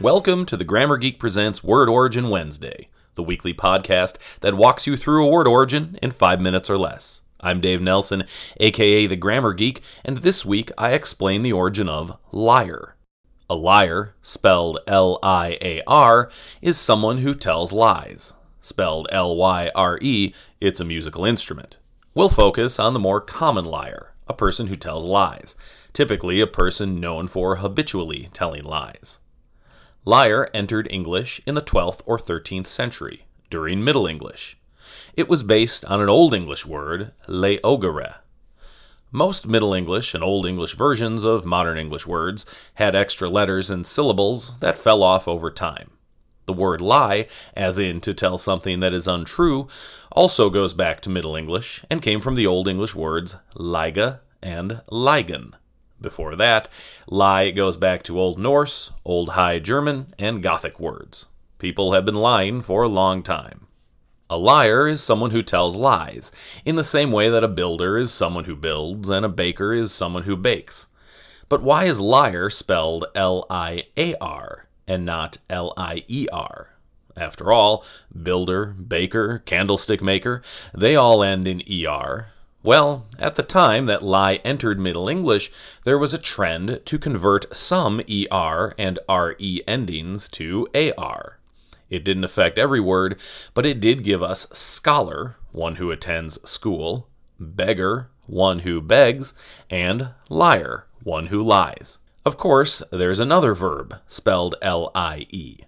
Welcome to the Grammar Geek Presents Word Origin Wednesday, the weekly podcast that walks you through a word origin in five minutes or less. I'm Dave Nelson, aka the Grammar Geek, and this week I explain the origin of liar. A liar, spelled L I A R, is someone who tells lies. Spelled L Y R E, it's a musical instrument. We'll focus on the more common liar, a person who tells lies, typically a person known for habitually telling lies. Liar entered English in the 12th or 13th century, during Middle English. It was based on an Old English word, leogere. Most Middle English and Old English versions of modern English words had extra letters and syllables that fell off over time. The word lie, as in to tell something that is untrue, also goes back to Middle English and came from the Old English words liga and ligen. Before that, lie goes back to Old Norse, Old High German, and Gothic words. People have been lying for a long time. A liar is someone who tells lies, in the same way that a builder is someone who builds and a baker is someone who bakes. But why is liar spelled L I A R and not L I E R? After all, builder, baker, candlestick maker, they all end in ER, well, at the time that lie entered Middle English, there was a trend to convert some ER and RE endings to AR. It didn't affect every word, but it did give us scholar, one who attends school, beggar, one who begs, and liar, one who lies. Of course, there's another verb, spelled L I E.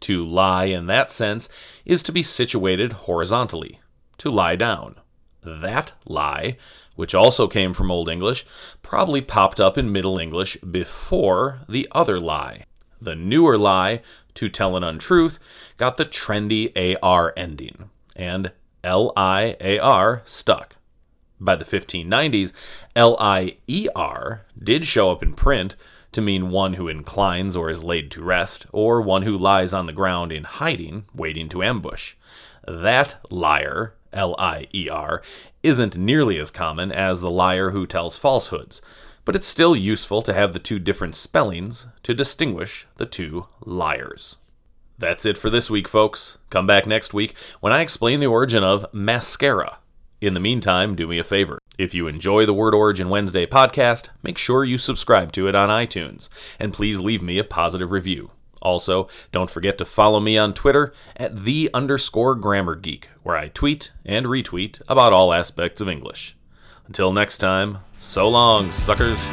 To lie in that sense is to be situated horizontally, to lie down. That lie, which also came from Old English, probably popped up in Middle English before the other lie. The newer lie, to tell an untruth, got the trendy AR ending, and LIAR stuck. By the 1590s, LIER did show up in print to mean one who inclines or is laid to rest, or one who lies on the ground in hiding, waiting to ambush. That lier L I E R, isn't nearly as common as the liar who tells falsehoods, but it's still useful to have the two different spellings to distinguish the two liars. That's it for this week, folks. Come back next week when I explain the origin of mascara. In the meantime, do me a favor. If you enjoy the Word Origin Wednesday podcast, make sure you subscribe to it on iTunes, and please leave me a positive review. Also, don't forget to follow me on Twitter at the underscore grammar geek, where I tweet and retweet about all aspects of English. Until next time, so long, suckers.